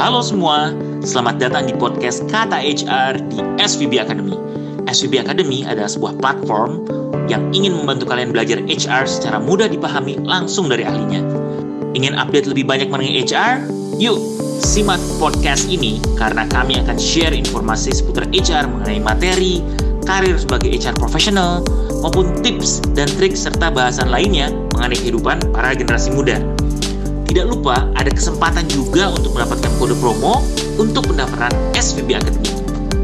Halo semua, selamat datang di podcast Kata HR di SVB Academy. SVB Academy adalah sebuah platform yang ingin membantu kalian belajar HR secara mudah dipahami langsung dari ahlinya. Ingin update lebih banyak mengenai HR? Yuk, simak podcast ini karena kami akan share informasi seputar HR mengenai materi, karir sebagai HR profesional, maupun tips dan trik serta bahasan lainnya mengenai kehidupan para generasi muda. Tidak lupa ada kesempatan juga untuk mendapatkan kode promo untuk pendaftaran SVB Academy.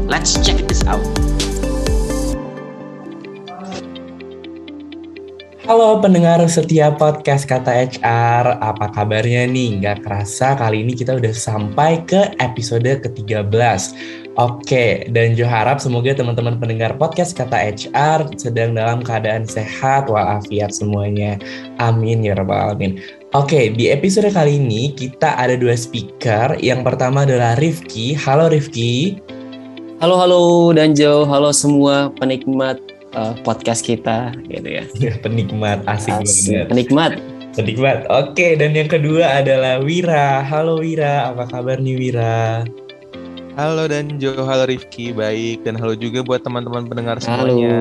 Let's check this out. Halo pendengar setiap podcast Kata HR, apa kabarnya nih? Gak kerasa kali ini kita udah sampai ke episode ke-13. Oke, dan Jo harap semoga teman-teman pendengar podcast Kata HR sedang dalam keadaan sehat walafiat semuanya. Amin ya rabbal alamin. Oke, di episode kali ini kita ada dua speaker. Yang pertama adalah Rifki. Halo Rifki. Halo halo Danjo, halo semua penikmat uh, podcast kita gitu ya. Penikmat asik, Asik. banget. Penikmat. Penikmat. Oke, dan yang kedua adalah Wira. Halo Wira, apa kabar nih Wira? Halo dan Jo, halo Rifki, baik dan halo juga buat teman-teman pendengar Halo. semuanya.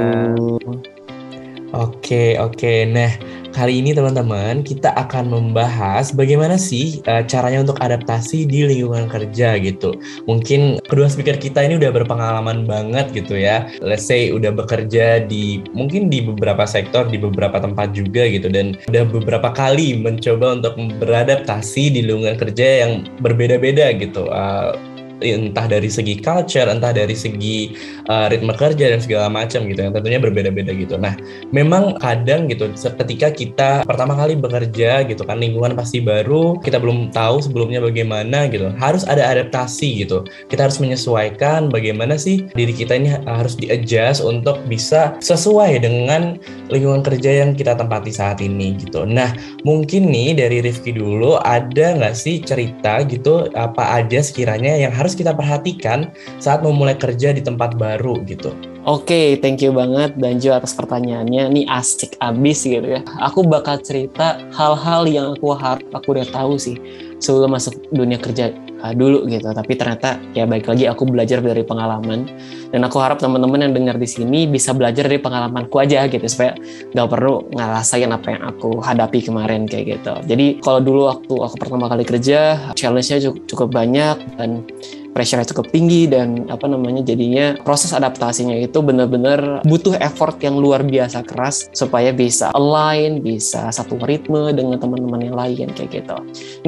Oke, oke. Nah, kali ini teman-teman kita akan membahas bagaimana sih uh, caranya untuk adaptasi di lingkungan kerja gitu. Mungkin kedua speaker kita ini udah berpengalaman banget gitu ya. Let's say udah bekerja di mungkin di beberapa sektor, di beberapa tempat juga gitu dan udah beberapa kali mencoba untuk beradaptasi di lingkungan kerja yang berbeda-beda gitu. Uh, entah dari segi culture, entah dari segi uh, ritme kerja dan segala macam gitu yang tentunya berbeda-beda gitu. Nah, memang kadang gitu ketika kita pertama kali bekerja gitu kan lingkungan pasti baru, kita belum tahu sebelumnya bagaimana gitu. Harus ada adaptasi gitu. Kita harus menyesuaikan bagaimana sih diri kita ini harus di-adjust untuk bisa sesuai dengan lingkungan kerja yang kita tempati saat ini gitu. Nah, mungkin nih dari Rifki dulu ada nggak sih cerita gitu apa aja sekiranya yang harus kita perhatikan saat memulai kerja di tempat baru gitu. Oke, thank you banget Danjo atas pertanyaannya. Ini asik abis gitu ya. Aku bakal cerita hal-hal yang aku harap aku udah tahu sih sebelum masuk dunia kerja uh, dulu gitu. Tapi ternyata ya baik lagi aku belajar dari pengalaman dan aku harap teman-teman yang dengar di sini bisa belajar dari pengalamanku aja gitu supaya nggak perlu ngerasain apa yang aku hadapi kemarin kayak gitu. Jadi kalau dulu waktu aku pertama kali kerja, challenge-nya cukup, cukup banyak dan pressure-nya cukup tinggi dan apa namanya jadinya proses adaptasinya itu benar-benar butuh effort yang luar biasa keras supaya bisa align, bisa satu ritme dengan teman-teman yang lain kayak gitu.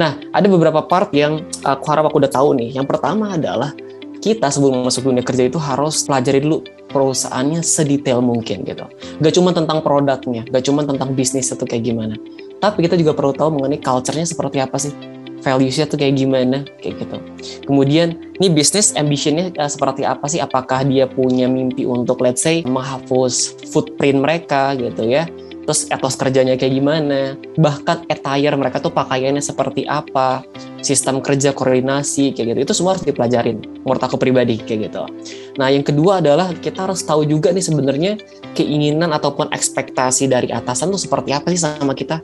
Nah, ada beberapa part yang aku harap aku udah tahu nih. Yang pertama adalah kita sebelum masuk dunia kerja itu harus pelajari dulu perusahaannya sedetail mungkin gitu. Gak cuma tentang produknya, gak cuma tentang bisnis itu kayak gimana. Tapi kita juga perlu tahu mengenai culture-nya seperti apa sih values-nya tuh kayak gimana kayak gitu. Kemudian ini bisnis ambition-nya uh, seperti apa sih? Apakah dia punya mimpi untuk let's say menghapus footprint mereka gitu ya? Terus etos kerjanya kayak gimana? Bahkan attire mereka tuh pakaiannya seperti apa? Sistem kerja koordinasi kayak gitu. Itu semua harus dipelajarin menurut aku pribadi kayak gitu. Nah, yang kedua adalah kita harus tahu juga nih sebenarnya keinginan ataupun ekspektasi dari atasan tuh seperti apa sih sama kita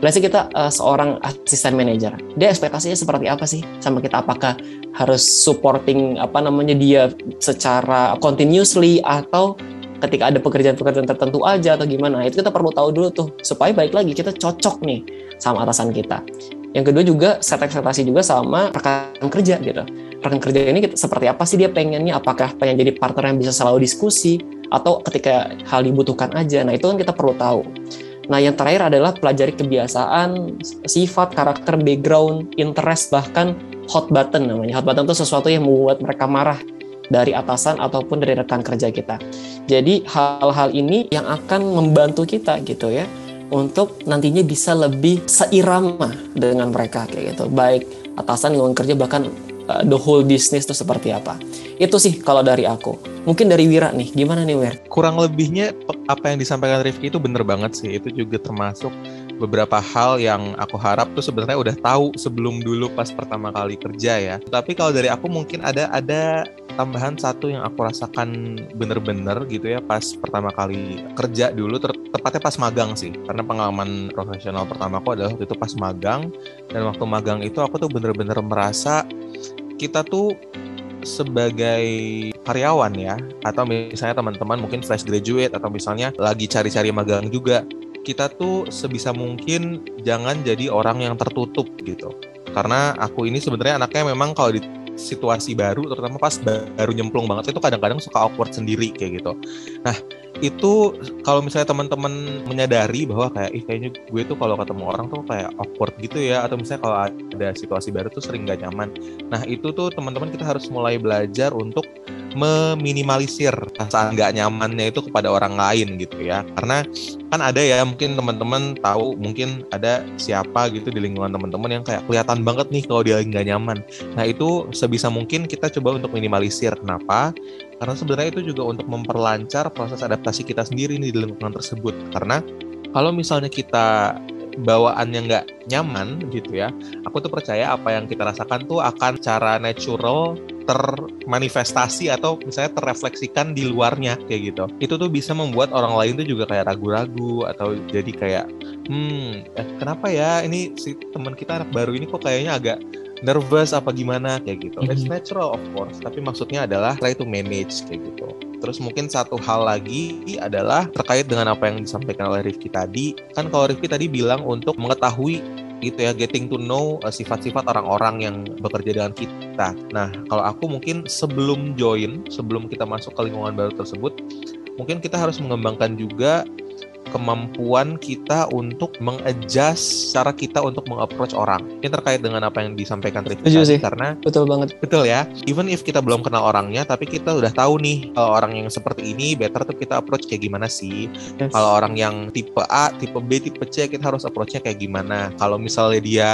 Let's kita uh, seorang asisten manajer, dia ekspektasinya seperti apa sih sama kita? Apakah harus supporting apa namanya dia secara continuously atau ketika ada pekerjaan-pekerjaan tertentu aja atau gimana? Itu kita perlu tahu dulu tuh supaya baik lagi kita cocok nih sama atasan kita. Yang kedua juga set ekspektasi juga sama rekan kerja gitu. Rekan kerja ini kita, seperti apa sih dia pengennya? Apakah pengen jadi partner yang bisa selalu diskusi atau ketika hal dibutuhkan aja? Nah itu kan kita perlu tahu. Nah, yang terakhir adalah pelajari kebiasaan, sifat, karakter, background, interest, bahkan hot button namanya. Hot button itu sesuatu yang membuat mereka marah dari atasan ataupun dari rekan kerja kita. Jadi hal-hal ini yang akan membantu kita gitu ya untuk nantinya bisa lebih seirama dengan mereka kayak gitu. Baik atasan lingkungan kerja bahkan uh, the whole business itu seperti apa. Itu sih kalau dari aku. Mungkin dari Wira nih, gimana nih Wir? Kurang lebihnya apa yang disampaikan Rifki itu bener banget sih. Itu juga termasuk beberapa hal yang aku harap tuh sebenarnya udah tahu sebelum dulu pas pertama kali kerja ya. Tapi kalau dari aku mungkin ada ada tambahan satu yang aku rasakan bener-bener gitu ya pas pertama kali kerja dulu ter- tepatnya pas magang sih karena pengalaman profesional pertamaku adalah waktu itu pas magang dan waktu magang itu aku tuh bener-bener merasa kita tuh sebagai karyawan ya atau misalnya teman-teman mungkin fresh graduate atau misalnya lagi cari-cari magang juga kita tuh sebisa mungkin jangan jadi orang yang tertutup gitu. Karena aku ini sebenarnya anaknya memang kalau di situasi baru terutama pas baru nyemplung banget itu kadang-kadang suka awkward sendiri kayak gitu. Nah itu kalau misalnya teman-teman menyadari bahwa kayak ih kayaknya gue tuh kalau ketemu orang tuh kayak awkward gitu ya. Atau misalnya kalau ada situasi baru tuh sering gak nyaman. Nah itu tuh teman-teman kita harus mulai belajar untuk meminimalisir perasaan nggak nyamannya itu kepada orang lain gitu ya. Karena kan ada ya mungkin teman-teman tahu mungkin ada siapa gitu di lingkungan teman-teman yang kayak kelihatan banget nih kalau dia nggak nyaman. Nah itu sebisa mungkin kita coba untuk minimalisir. Kenapa karena sebenarnya itu juga untuk memperlancar proses adaptasi kita sendiri nih di lingkungan tersebut. Karena kalau misalnya kita bawaannya nggak nyaman gitu ya aku tuh percaya apa yang kita rasakan tuh akan cara natural termanifestasi atau misalnya terrefleksikan di luarnya kayak gitu. Itu tuh bisa membuat orang lain tuh juga kayak ragu-ragu atau jadi kayak hmm eh, kenapa ya? Ini si teman kita anak baru ini kok kayaknya agak nervous apa gimana kayak gitu. It's Mhm. natural of course, tapi maksudnya adalah try to manage kayak gitu. Terus mungkin satu hal lagi adalah terkait dengan apa yang disampaikan oleh Rifki tadi. Kan kalau Rifki tadi bilang untuk mengetahui gitu ya, getting to know uh, sifat-sifat orang-orang yang bekerja dengan kita. Nah, kalau aku mungkin sebelum join, sebelum kita masuk ke lingkungan baru tersebut, mungkin kita harus mengembangkan juga kemampuan kita untuk mengadjust cara kita untuk mengapproach orang. Ini terkait dengan apa yang disampaikan Rifki sih. karena Betul banget. Betul ya. Even if kita belum kenal orangnya, tapi kita udah tahu nih kalau orang yang seperti ini better tuh kita approach kayak gimana sih. Yes. Kalau orang yang tipe A, tipe B, tipe C kita harus approach-nya kayak gimana. Kalau misalnya dia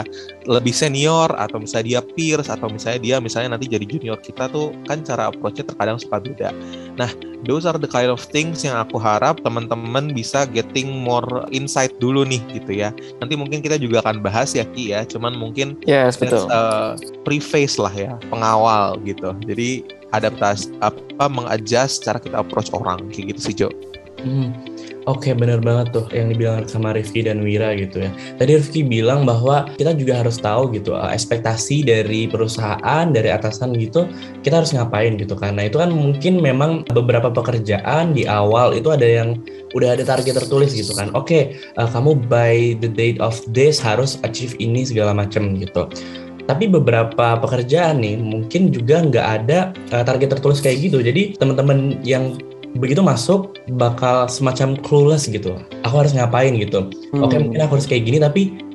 lebih senior atau misalnya dia peers atau misalnya dia misalnya nanti jadi junior kita tuh kan cara approach-nya terkadang suka beda. Nah, those are the kind of things yang aku harap teman-teman bisa getting more insight dulu nih gitu ya. Nanti mungkin kita juga akan bahas ya Ki ya. Cuman mungkin Yes, betul. a preface lah ya, pengawal gitu. Jadi adaptasi apa mengadjust cara kita approach orang kayak gitu sih Jo. Hmm. Oke bener banget tuh yang dibilang sama Rifki dan Wira gitu ya. Tadi Rifki bilang bahwa kita juga harus tahu gitu eh, ekspektasi dari perusahaan, dari atasan gitu, kita harus ngapain gitu. Nah itu kan mungkin memang beberapa pekerjaan di awal itu ada yang udah ada target tertulis gitu kan. Oke, eh, kamu by the date of this harus achieve ini segala macam gitu. Tapi beberapa pekerjaan nih mungkin juga nggak ada eh, target tertulis kayak gitu. Jadi teman-teman yang begitu masuk bakal semacam clueless gitu. Aku harus ngapain gitu. Oke Hmm. mungkin aku harus kayak gini tapi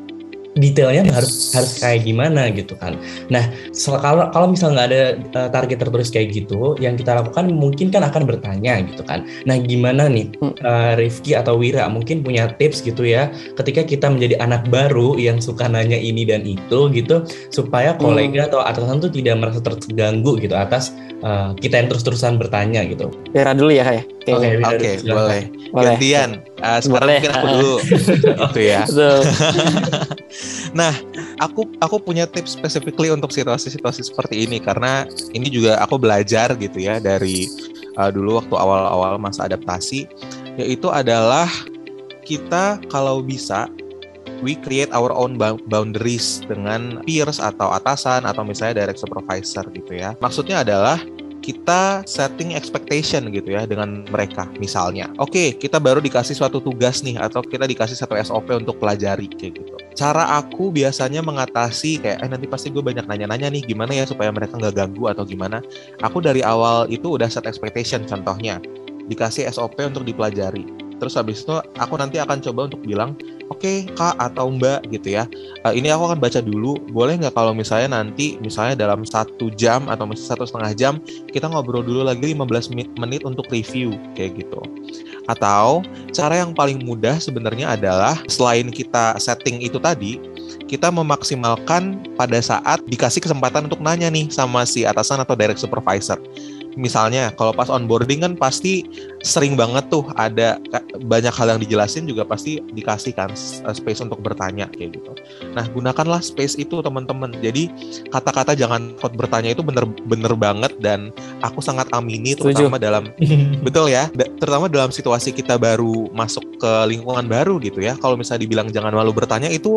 detailnya harus harus kayak gimana gitu kan. Nah kalau kalau misalnya nggak ada uh, target tertulis kayak gitu, yang kita lakukan mungkin kan akan bertanya gitu kan. Nah gimana nih Hmm. uh, Rifki atau Wira mungkin punya tips gitu ya, ketika kita menjadi anak baru yang suka nanya ini dan itu gitu, supaya kolega atau atasan tuh tidak merasa terganggu gitu atas uh, kita yang terus-terusan bertanya gitu. Wira dulu ya kayak. Oke, Wira Oke, dulu, silakan. boleh. Boleh. Gantian. Ah, sekarang Boleh. mungkin aku dulu. gitu ya. Nah, aku aku punya tips specifically untuk situasi-situasi seperti ini karena ini juga aku belajar gitu ya dari uh, dulu waktu awal-awal masa adaptasi yaitu adalah kita kalau bisa we create our own bou- boundaries dengan peers atau atasan atau misalnya direct supervisor gitu ya. Maksudnya adalah kita setting expectation gitu ya dengan mereka misalnya. Oke, kita baru dikasih suatu tugas nih atau kita dikasih satu SOP untuk pelajari kayak gitu. Cara aku biasanya mengatasi kayak eh nanti pasti gue banyak nanya-nanya nih gimana ya supaya mereka nggak ganggu atau gimana. Aku dari awal itu udah set expectation contohnya dikasih SOP untuk dipelajari. Terus habis itu aku nanti akan coba untuk bilang, oke kak atau mbak gitu ya. Eh, ini aku akan baca dulu. Boleh nggak kalau misalnya nanti misalnya dalam satu jam atau misalnya satu setengah jam kita ngobrol dulu lagi 15 menit, menit untuk review kayak gitu. Atau cara yang paling mudah sebenarnya adalah selain kita setting itu tadi, kita memaksimalkan pada saat dikasih kesempatan untuk nanya nih sama si atasan atau direct supervisor. Misalnya kalau pas onboarding kan pasti sering banget tuh ada banyak hal yang dijelasin juga pasti dikasih kan s- space untuk bertanya kayak gitu. Nah gunakanlah space itu teman-teman. Jadi kata-kata jangan takut bertanya itu bener-bener banget dan aku sangat amini Setuju. terutama dalam betul ya da- terutama dalam situasi kita baru masuk ke lingkungan baru gitu ya kalau misalnya dibilang jangan malu bertanya itu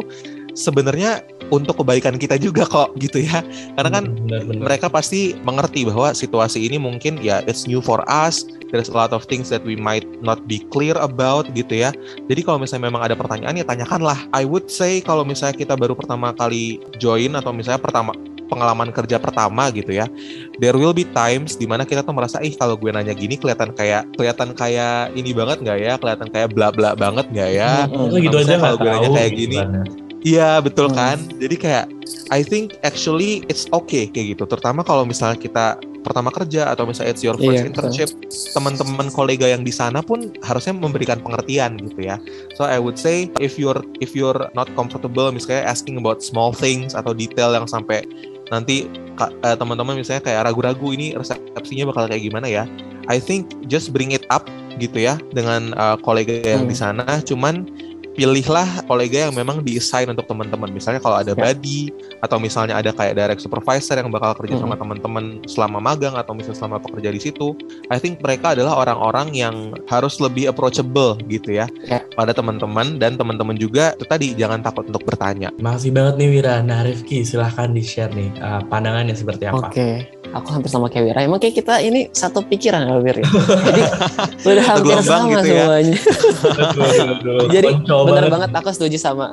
sebenarnya untuk kebaikan kita juga kok gitu ya. Karena kan Benar-benar. mereka pasti mengerti bahwa situasi ini mungkin ya it's new for us. There's a lot of things that we might not be clear about gitu ya. Jadi kalau misalnya memang ada pertanyaan ya tanyakanlah. I would say kalau misalnya kita baru pertama kali join atau misalnya pertama pengalaman kerja pertama gitu ya. There will be times di mana kita tuh merasa ih kalau gue nanya gini kelihatan kayak kelihatan kayak ini banget nggak ya, kelihatan kayak bla bla banget nggak ya. Hmm, Oh, gitu Kalau aja kalau gue nanya kayak gitu gini, kan ya. Iya betul Hmm. kan. Jadi kayak I think actually it's okay kayak gitu. Terutama kalau misalnya kita pertama kerja atau misalnya it's your first Iya, betul. internship, teman-teman kolega yang di sana pun harusnya memberikan pengertian gitu ya. So I would say if you're if you're not comfortable misalnya asking about small things atau detail yang sampai nanti eh, teman-teman misalnya kayak ragu-ragu ini resepsinya bakal kayak gimana ya. I think just bring it up gitu ya dengan eh, kolega yang Hmm. di sana. Cuman pilihlah kolega yang memang diassign untuk teman-teman. Misalnya kalau ada Ya. buddy atau misalnya ada kayak direct supervisor yang bakal kerja sama teman-teman selama magang atau misalnya selama pekerja di situ, I think mereka adalah orang-orang yang harus lebih approachable gitu ya, Ya. pada teman-teman dan teman-teman juga itu tadi jangan takut untuk bertanya. Makasih banget nih Wira. Nah Rifki silahkan di-share nih uh, pandangannya seperti apa. Oke, aku hampir sama kayak Wira. Emang kayak kita ini satu pikiran ya, Wir ya. Jadi udah hampir sama gitu ya. semuanya. Jadi bener banget aku setuju sama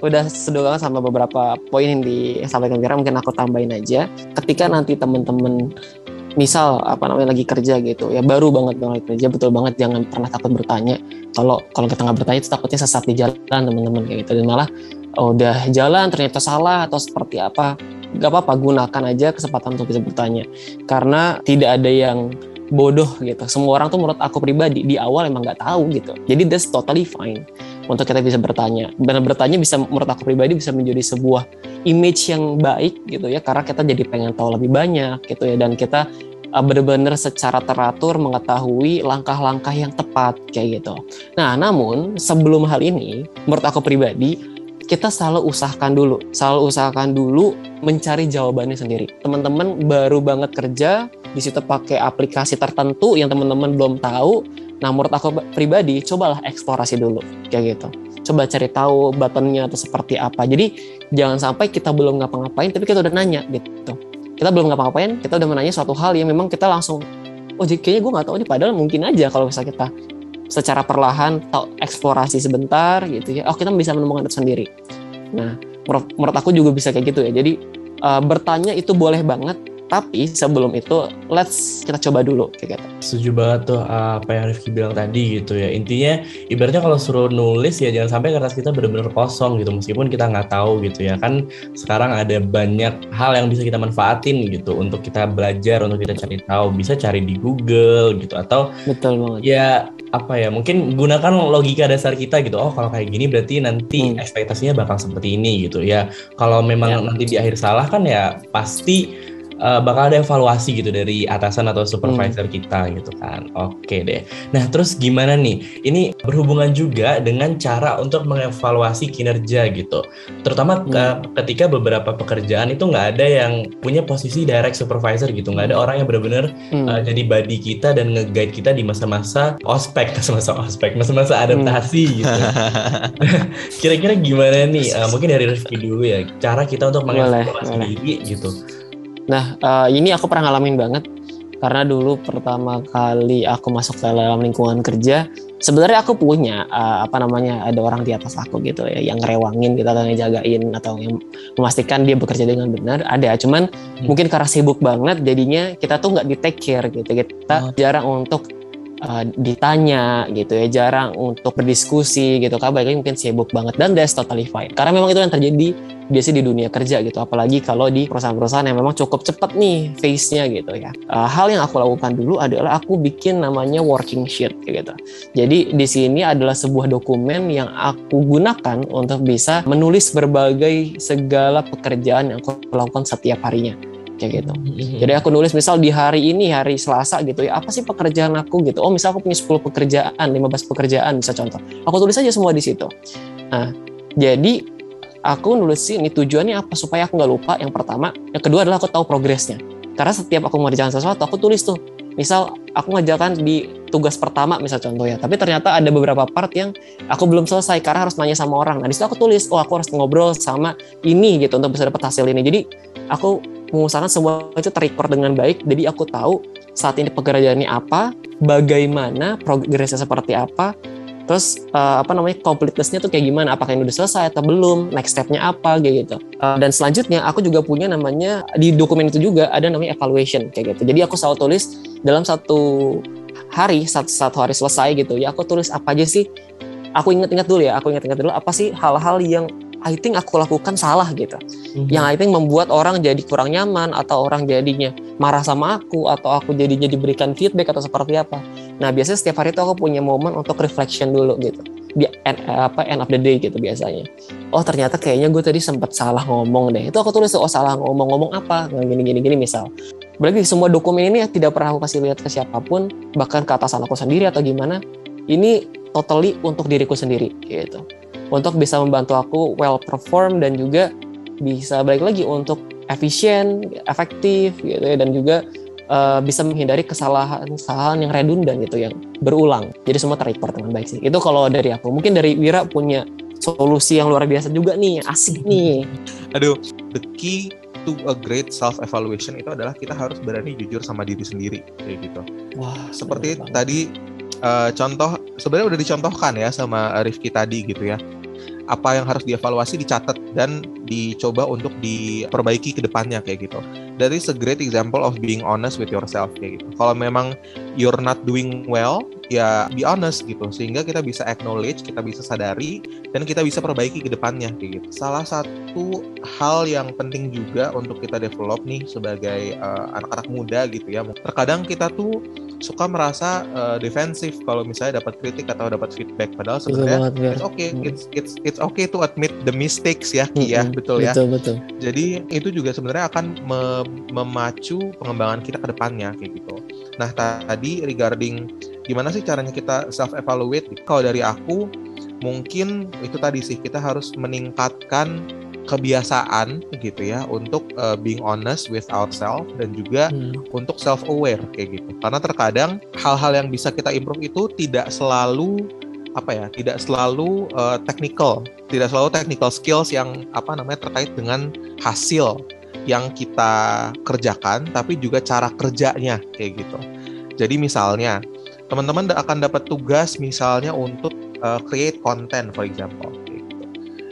udah setuju banget sama beberapa poin yang disampaikan Wira mungkin aku tambahin aja ketika nanti temen-temen misal apa namanya lagi kerja gitu ya baru banget banget kerja betul banget jangan pernah takut bertanya kalau kalau kita nggak bertanya itu takutnya sesat di jalan teman-teman kayak gitu dan malah oh, udah jalan ternyata salah atau seperti apa nggak apa-apa gunakan aja kesempatan untuk bisa bertanya karena tidak ada yang bodoh gitu semua orang tuh menurut aku pribadi di awal emang nggak tahu gitu jadi that's totally fine untuk kita bisa bertanya. Benar bertanya bisa menurut aku pribadi bisa menjadi sebuah image yang baik gitu ya karena kita jadi pengen tahu lebih banyak gitu ya dan kita uh, benar-benar secara teratur mengetahui langkah-langkah yang tepat kayak gitu. Nah, namun sebelum hal ini menurut aku pribadi kita selalu usahakan dulu, selalu usahakan dulu mencari jawabannya sendiri. Teman-teman baru banget kerja, di situ pakai aplikasi tertentu yang teman-teman belum tahu, Nah, menurut aku pribadi, cobalah eksplorasi dulu, kayak gitu. Coba cari tahu buttonnya atau seperti apa. Jadi, jangan sampai kita belum ngapa-ngapain, tapi kita udah nanya, gitu. Kita belum ngapa-ngapain, kita udah menanya suatu hal yang memang kita langsung, oh kayaknya gue nggak tahu nih, padahal mungkin aja kalau misalnya kita secara perlahan tahu eksplorasi sebentar, gitu ya. Oh, kita bisa menemukan itu sendiri. Nah, menurut, menurut aku juga bisa kayak gitu ya. Jadi, uh, bertanya itu boleh banget, tapi sebelum itu, let's kita coba dulu, kayak gitu. Setuju banget tuh uh, apa yang Rifki bilang tadi gitu ya. Intinya ibaratnya kalau suruh nulis ya jangan sampai kertas kita benar-benar kosong gitu meskipun kita nggak tahu gitu ya. Kan sekarang ada banyak hal yang bisa kita manfaatin gitu untuk kita belajar, untuk kita cari tahu. Bisa cari di Google gitu atau Betul banget. ya apa ya mungkin gunakan logika dasar kita gitu. Oh kalau kayak gini berarti nanti Hmm. ekspektasinya bakal seperti ini gitu ya. Kalau memang Ya. nanti di akhir salah kan ya pasti uh, bakal ada evaluasi gitu dari atasan atau supervisor Hmm. kita gitu kan. Oke deh. Nah terus gimana nih? Ini berhubungan juga dengan cara untuk mengevaluasi kinerja gitu. Terutama ke- ketika beberapa pekerjaan itu nggak ada yang punya posisi direct supervisor gitu. Nggak ada orang yang benar-benar Hmm. uh, jadi buddy kita dan nge-guide kita di masa-masa ospek, masa-masa ospek, masa-masa adaptasi gitu. Kira-kira gimana nih? Uh, mungkin dari Rifki dulu ya. Cara kita untuk mengevaluasi diri gitu. Nah, eh, ini aku pernah ngalamin banget karena dulu pertama kali aku masuk ke dalam lingkungan kerja, sebenarnya aku punya eh, apa namanya ada orang di atas aku gitu ya yang ngerewangin gitu atau ngejagain atau yang memastikan dia bekerja dengan benar ada. Cuman mungkin karena sibuk banget jadinya kita tuh nggak di take care gitu. Kita Oh. jarang untuk eh, ditanya gitu ya, jarang untuk berdiskusi gitu. Balik lagi mungkin sibuk banget dan that's totally fine. Karena memang itu yang terjadi biasanya di dunia kerja gitu apalagi kalau di perusahaan-perusahaan yang memang cukup cepat nih face-nya gitu ya Uh, hal yang aku lakukan dulu adalah aku bikin namanya working sheet gitu jadi di sini adalah sebuah dokumen yang aku gunakan untuk bisa menulis berbagai segala pekerjaan yang aku lakukan setiap harinya kayak gitu. Jadi aku nulis misal di hari ini hari Selasa gitu ya apa sih pekerjaan aku gitu? Oh misal aku punya 10 pekerjaan 15 pekerjaan bisa contoh. Aku tulis aja semua di situ. Nah jadi aku nulis ini tujuannya apa supaya aku nggak lupa? Yang pertama yang kedua adalah aku tahu progresnya. Karena setiap aku mengerjakan sesuatu aku tulis tuh. Misal aku ngerjakan di tugas pertama misal contoh ya. Tapi ternyata ada beberapa part yang aku belum selesai karena harus nanya sama orang. Nah di situ aku tulis oh aku harus ngobrol sama ini gitu untuk bisa dapat hasil ini. Jadi aku mengusahakan semua itu terrecord dengan baik. Jadi aku tahu saat ini pekerjaannya apa bagaimana progresnya seperti apa terus uh, apa namanya completeness-nya tuh kayak gimana apakah ini udah selesai atau belum next step-nya apa kayak gitu. Uh, dan selanjutnya aku juga punya namanya di dokumen itu juga ada namanya evaluation kayak gitu. Jadi aku selalu tulis dalam satu hari satu, satu hari selesai gitu ya aku tulis apa aja sih aku ingat-ingat dulu ya aku ingat-ingat dulu apa sih hal-hal yang I think aku lakukan salah gitu. Mm-hmm. Yang I think membuat orang jadi kurang nyaman atau orang jadinya marah sama aku atau aku jadinya diberikan feedback atau seperti apa. Nah, biasanya setiap hari itu aku punya momen untuk reflection dulu gitu. Di end, apa end of the day gitu biasanya. Oh, ternyata kayaknya gue tadi sempat salah ngomong deh. Itu aku tulis oh salah ngomong-ngomong apa? Nah, gini gini gini misal. Berarti semua dokumen ini tidak pernah aku kasih lihat ke siapa pun, bahkan ke atasan aku sendiri atau gimana. Ini totally untuk diriku sendiri gitu untuk bisa membantu aku well perform dan juga bisa balik lagi untuk efisien, efektif gitu ya dan juga uh, bisa menghindari kesalahan-kesalahan yang redundan gitu yang berulang. Jadi semua terrecord dengan baik sih. Itu kalau dari aku. Mungkin dari Wira punya solusi yang luar biasa juga nih, asik nih. Aduh, the key to a great self evaluation itu adalah kita harus berani jujur sama diri sendiri kayak gitu. Wah, seperti tadi uh, contoh sebenarnya udah dicontohkan ya sama Rifki tadi gitu ya apa yang harus dievaluasi dicatat dan dicoba untuk diperbaiki ke depannya kayak gitu. That is a great example of being honest with yourself kayak gitu. Kalau memang you're not doing well, ya be honest gitu. Sehingga kita bisa acknowledge, kita bisa sadari dan kita bisa perbaiki ke depannya gitu. Salah satu hal yang penting juga untuk kita develop nih sebagai uh, anak-anak muda gitu ya. Terkadang kita tuh suka merasa uh, defensif kalau misalnya dapat kritik atau dapat feedback. Padahal sebenarnya it's okay hmm. it's it's it's okay to admit the mistakes ya Ki ya. betul ya. Betul betul. Jadi itu juga sebenarnya akan me memacu pengembangan kita ke depannya kayak gitu. Nah tadi regarding gimana sih caranya kita self evaluate kalau dari aku mungkin itu tadi sih kita harus meningkatkan kebiasaan gitu ya untuk uh, being honest with ourselves dan juga hmm. untuk self aware kayak gitu. Karena terkadang hal-hal yang bisa kita improve itu tidak selalu apa ya, tidak selalu uh, technical, tidak selalu technical skills yang apa namanya terkait dengan hasil yang kita kerjakan, tapi juga cara kerjanya kayak gitu. Jadi misalnya teman-teman akan dapat tugas misalnya untuk uh, create content for example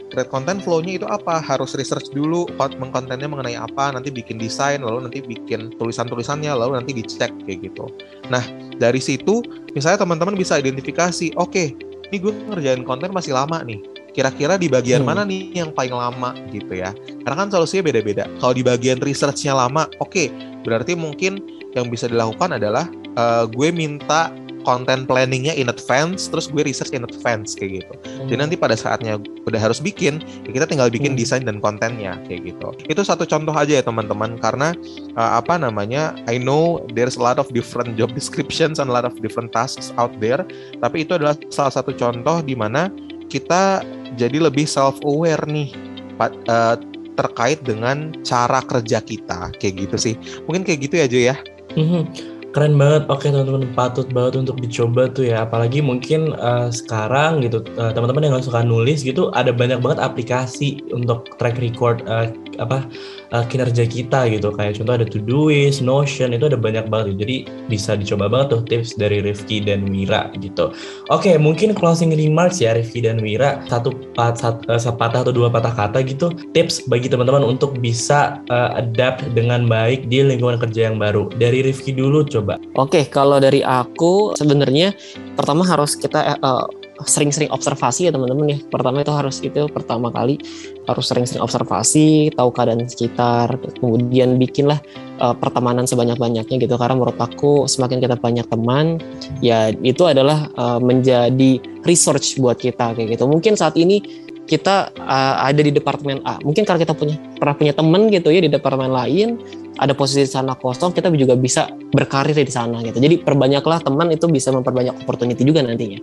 create content flow-nya itu apa? Harus research dulu mengkontennya mengenai apa, nanti bikin desain, lalu nanti bikin tulisan-tulisannya, lalu nanti dicek kayak gitu. Nah, dari situ misalnya teman-teman bisa identifikasi, oke, okay, ini gue ngerjain konten masih lama nih. Kira-kira di bagian hmm. mana nih yang paling lama gitu ya? Karena kan solusinya beda-beda. Kalau di bagian research-nya lama, oke, okay, berarti mungkin yang bisa dilakukan adalah uh, gue minta konten planningnya in advance terus gue research in advance kayak gitu hmm. jadi nanti pada saatnya udah harus bikin ya kita tinggal bikin hmm. desain dan kontennya kayak gitu itu satu contoh aja ya teman-teman karena uh, apa namanya I know there's a lot of different job descriptions and a lot of different tasks out there tapi itu adalah salah satu contoh di mana kita jadi lebih self aware nih uh, terkait dengan cara kerja kita kayak gitu sih mungkin kayak gitu ya Jo ya mm -hmm keren banget oke teman-teman patut banget untuk dicoba tuh ya. Apalagi mungkin uh, sekarang gitu uh, teman-teman yang nggak suka nulis gitu ada banyak banget aplikasi untuk track record uh, apa uh, kinerja kita gitu. Kayak contoh ada Todoist, Notion itu ada banyak banget gitu. jadi bisa dicoba banget tuh tips dari Rifki dan Wira gitu. Oke mungkin closing remarks ya Rifki dan Wira. Satu pat satu, uh, sepatah atau dua patah kata gitu tips bagi teman-teman untuk bisa uh, adapt dengan baik di lingkungan kerja yang baru. Dari Rifki dulu coba coba? Oke, kalau dari aku sebenarnya pertama harus kita uh, sering-sering observasi ya teman-teman ya. Pertama itu harus itu pertama kali harus sering-sering observasi, tahu keadaan sekitar, kemudian bikinlah uh, pertemanan sebanyak-banyaknya gitu. Karena menurut aku semakin kita banyak teman, ya itu adalah uh, menjadi research buat kita kayak gitu. Mungkin saat ini kita uh, ada di departemen A. Mungkin kalau kita punya pernah punya teman gitu ya di departemen lain, ada posisi di sana kosong, kita juga bisa berkarir di sana gitu. Jadi perbanyaklah teman itu bisa memperbanyak opportunity juga nantinya.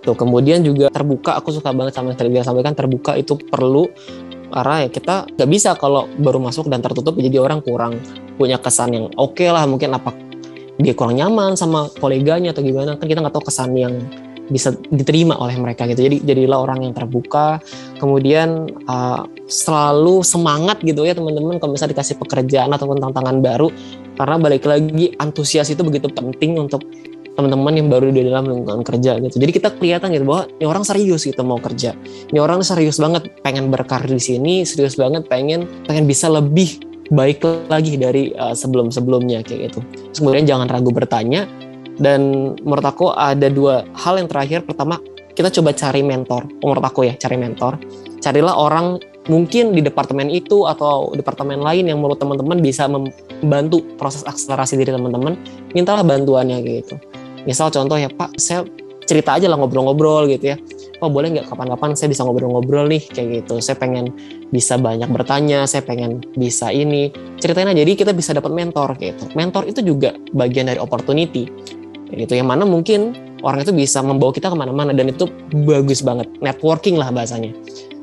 Tuh, kemudian juga terbuka, aku suka banget sama yang tadi sampaikan, terbuka itu perlu karena ya kita nggak bisa kalau baru masuk dan tertutup jadi orang kurang punya kesan yang oke okay lah mungkin apa dia kurang nyaman sama koleganya atau gimana kan kita nggak tahu kesan yang bisa diterima oleh mereka gitu. Jadi jadilah orang yang terbuka kemudian uh, selalu semangat gitu ya teman-teman kalau misalnya dikasih pekerjaan ataupun tantangan baru karena balik lagi antusias itu begitu penting untuk teman-teman yang baru di dalam lingkungan kerja gitu. Jadi kita kelihatan gitu bahwa ini orang serius gitu mau kerja. Ini orang serius banget pengen berkarir di sini serius banget pengen pengen bisa lebih baik lagi dari uh, sebelum-sebelumnya kayak gitu. Terus kemudian jangan ragu bertanya dan menurut aku ada dua hal yang terakhir. Pertama, kita coba cari mentor. Menurut aku ya, cari mentor. Carilah orang mungkin di departemen itu atau departemen lain yang menurut teman-teman bisa membantu proses akselerasi diri teman-teman. Mintalah bantuannya gitu. Misal contoh ya, Pak, saya cerita aja lah ngobrol-ngobrol gitu ya oh boleh nggak kapan-kapan saya bisa ngobrol-ngobrol nih kayak gitu saya pengen bisa banyak bertanya saya pengen bisa ini ceritain aja jadi kita bisa dapat mentor gitu mentor itu juga bagian dari opportunity gitu yang mana mungkin orang itu bisa membawa kita ke mana-mana dan itu bagus banget. Networking lah bahasanya.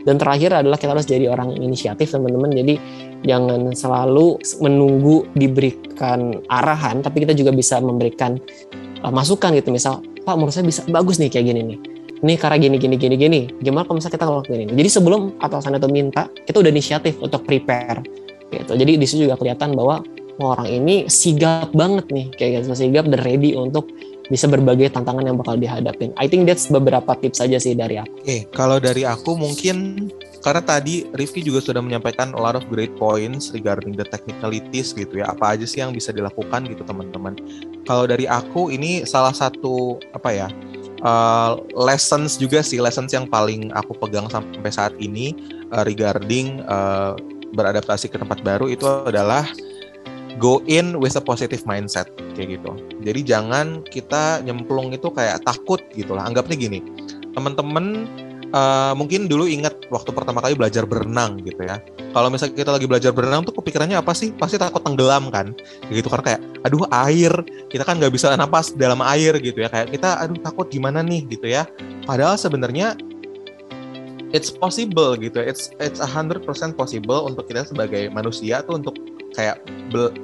Dan terakhir adalah kita harus jadi orang inisiatif teman-teman. Jadi jangan selalu menunggu diberikan arahan tapi kita juga bisa memberikan uh, masukan gitu. Misal Pak menurut saya bisa bagus nih kayak gini nih. Ini karena gini gini gini gini. Gimana kalau misalnya kita ngelakuin ini jadi sebelum atasan itu minta kita udah inisiatif untuk prepare gitu. Jadi di situ juga kelihatan bahwa orang ini sigap banget nih kayak gitu sigap dan ready untuk bisa berbagai tantangan yang bakal dihadapin. I think that's beberapa tips saja sih dari aku. Oke, okay, kalau dari aku mungkin karena tadi Rifki juga sudah menyampaikan a lot of great points regarding the technicalities gitu ya. Apa aja sih yang bisa dilakukan gitu teman-teman. Kalau dari aku ini salah satu apa ya? Uh, lessons juga sih lessons yang paling aku pegang sampai saat ini uh, regarding uh, beradaptasi ke tempat baru itu adalah go in with a positive mindset kayak gitu. Jadi jangan kita nyemplung itu kayak takut gitu lah. Anggapnya gini, teman-teman uh, mungkin dulu ingat waktu pertama kali belajar berenang gitu ya. Kalau misalnya kita lagi belajar berenang tuh kepikirannya apa sih? Pasti takut tenggelam kan? Gitu karena kayak aduh air, kita kan nggak bisa napas dalam air gitu ya. Kayak kita aduh takut gimana nih gitu ya. Padahal sebenarnya it's possible gitu. It's it's a hundred percent possible untuk kita sebagai manusia tuh untuk kayak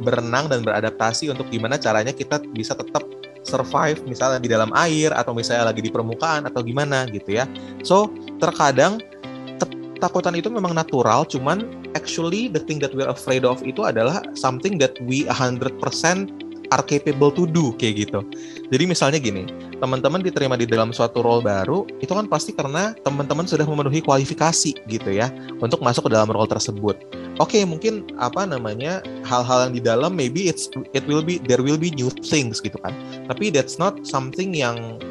berenang dan beradaptasi untuk gimana caranya kita bisa tetap survive misalnya di dalam air atau misalnya lagi di permukaan atau gimana gitu ya. So, terkadang ketakutan itu memang natural, cuman actually the thing that we're afraid of itu adalah something that we 100% are capable to do kayak gitu. Jadi misalnya gini, teman-teman diterima di dalam suatu role baru, itu kan pasti karena teman-teman sudah memenuhi kualifikasi gitu ya untuk masuk ke dalam role tersebut oke okay, mungkin apa namanya hal-hal yang di dalam maybe it's it will be there will be new things gitu kan tapi that's not something yang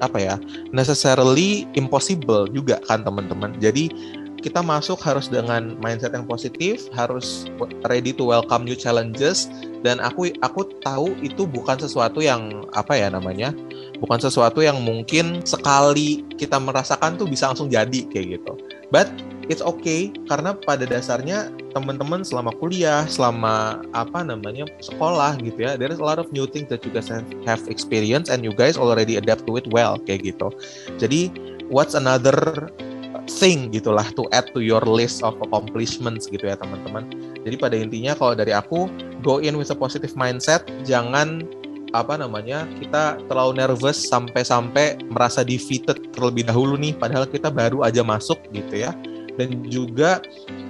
apa ya necessarily impossible juga kan teman-teman jadi kita masuk harus dengan mindset yang positif, harus ready to welcome new challenges dan aku aku tahu itu bukan sesuatu yang apa ya namanya? bukan sesuatu yang mungkin sekali kita merasakan tuh bisa langsung jadi kayak gitu. But it's okay karena pada dasarnya teman-teman selama kuliah, selama apa namanya sekolah gitu ya, there is a lot of new things that you guys have experience and you guys already adapt to it well kayak gitu. Jadi what's another thing gitulah to add to your list of accomplishments gitu ya teman-teman. Jadi pada intinya kalau dari aku go in with a positive mindset, jangan apa namanya kita terlalu nervous sampai-sampai merasa defeated terlebih dahulu nih padahal kita baru aja masuk gitu ya dan juga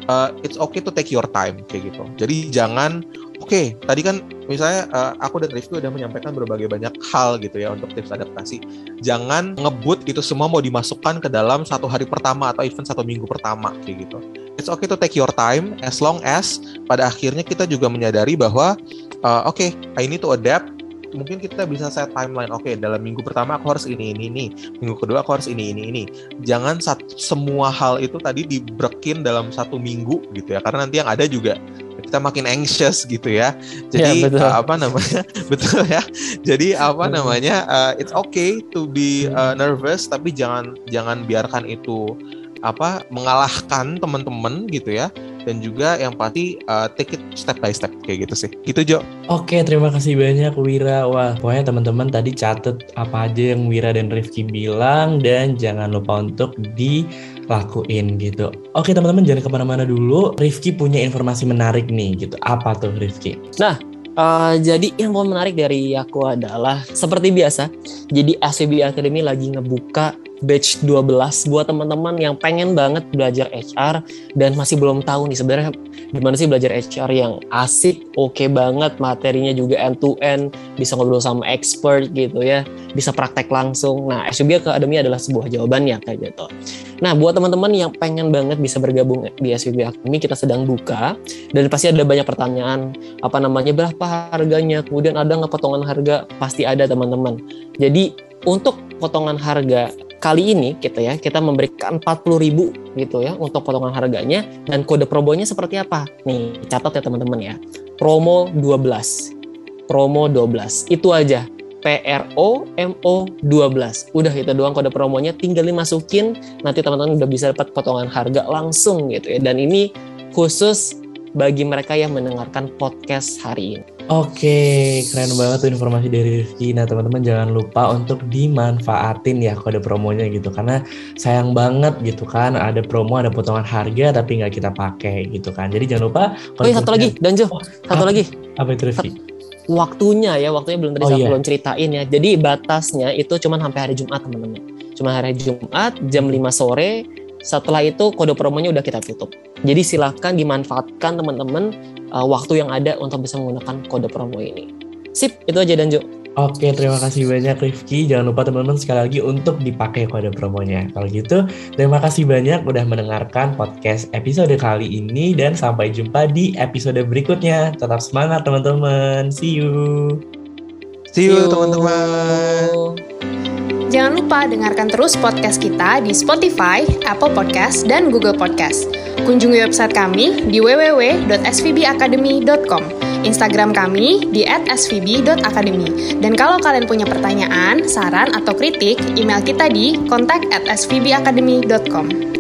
uh, it's okay to take your time kayak gitu. Jadi jangan oke, okay, tadi kan misalnya uh, aku dan Rifki udah menyampaikan berbagai banyak hal gitu ya untuk tips adaptasi. Jangan ngebut itu semua mau dimasukkan ke dalam satu hari pertama atau even satu minggu pertama kayak gitu. It's okay to take your time as long as pada akhirnya kita juga menyadari bahwa uh, oke, okay, I need to adapt mungkin kita bisa set timeline. Oke okay, dalam minggu pertama aku harus ini ini ini. Minggu kedua aku harus ini ini ini. Jangan satu, semua hal itu tadi dibrekin dalam satu minggu gitu ya. Karena nanti yang ada juga kita makin anxious gitu ya. Jadi ya, betul. Uh, apa namanya? Betul ya. Jadi apa namanya? Uh, it's okay to be uh, nervous tapi jangan jangan biarkan itu apa mengalahkan teman-teman gitu ya dan juga yang pasti uh, take it step by step kayak gitu sih. Gitu Jo. Oke, terima kasih banyak Wira. Wah, pokoknya teman-teman tadi catet apa aja yang Wira dan Rifki bilang dan jangan lupa untuk dilakuin gitu. Oke teman-teman jangan ke mana-mana dulu. Rifki punya informasi menarik nih gitu. Apa tuh Rifki? Nah, Uh, jadi info menarik dari aku adalah seperti biasa. Jadi SVB Academy lagi ngebuka batch 12 buat teman-teman yang pengen banget belajar HR dan masih belum tahu nih sebenarnya gimana sih belajar HR yang asik, oke okay banget, materinya juga end to end, bisa ngobrol sama expert gitu ya, bisa praktek langsung. Nah, SUB Academy adalah sebuah jawabannya kayak gitu. Nah, buat teman-teman yang pengen banget bisa bergabung di SUB Academy, kita sedang buka dan pasti ada banyak pertanyaan, apa namanya, berapa harganya, kemudian ada nggak potongan harga, pasti ada teman-teman. Jadi untuk potongan harga kali ini kita ya kita memberikan 40.000 gitu ya untuk potongan harganya dan kode promonya seperti apa? Nih, catat ya teman-teman ya. Promo 12. Promo 12. Itu aja. PRO MO 12. Udah itu doang kode promonya tinggal dimasukin nanti teman-teman udah bisa dapat potongan harga langsung gitu ya. Dan ini khusus bagi mereka yang mendengarkan podcast hari ini. Oke, keren banget tuh informasi dari Rifki. Nah, teman-teman jangan lupa untuk dimanfaatin ya kode promonya gitu. Karena sayang banget gitu kan, ada promo, ada potongan harga tapi nggak kita pakai gitu kan. Jadi jangan lupa. Oh iya, satu lagi, Danjo. Oh, satu apa, lagi. Apa itu Rifki? Waktunya ya, waktunya belum tadi oh, saya iya. belum ceritain ya. Jadi batasnya itu cuma sampai hari Jumat teman-teman. Cuma hari Jumat jam 5 sore setelah itu kode promonya udah kita tutup. Jadi silahkan dimanfaatkan teman-teman uh, waktu yang ada untuk bisa menggunakan kode promo ini. Sip, itu aja Danjo. Oke, terima kasih banyak Rifki. Jangan lupa teman-teman sekali lagi untuk dipakai kode promonya. Kalau gitu, terima kasih banyak udah mendengarkan podcast episode kali ini dan sampai jumpa di episode berikutnya. Tetap semangat teman-teman. See you. See you teman-teman. Jangan lupa dengarkan terus podcast kita di Spotify, Apple Podcast, dan Google Podcast. Kunjungi website kami di www.svbacademy.com, Instagram kami di @svb.academy. Dan kalau kalian punya pertanyaan, saran, atau kritik, email kita di kontak@svbacademy.com.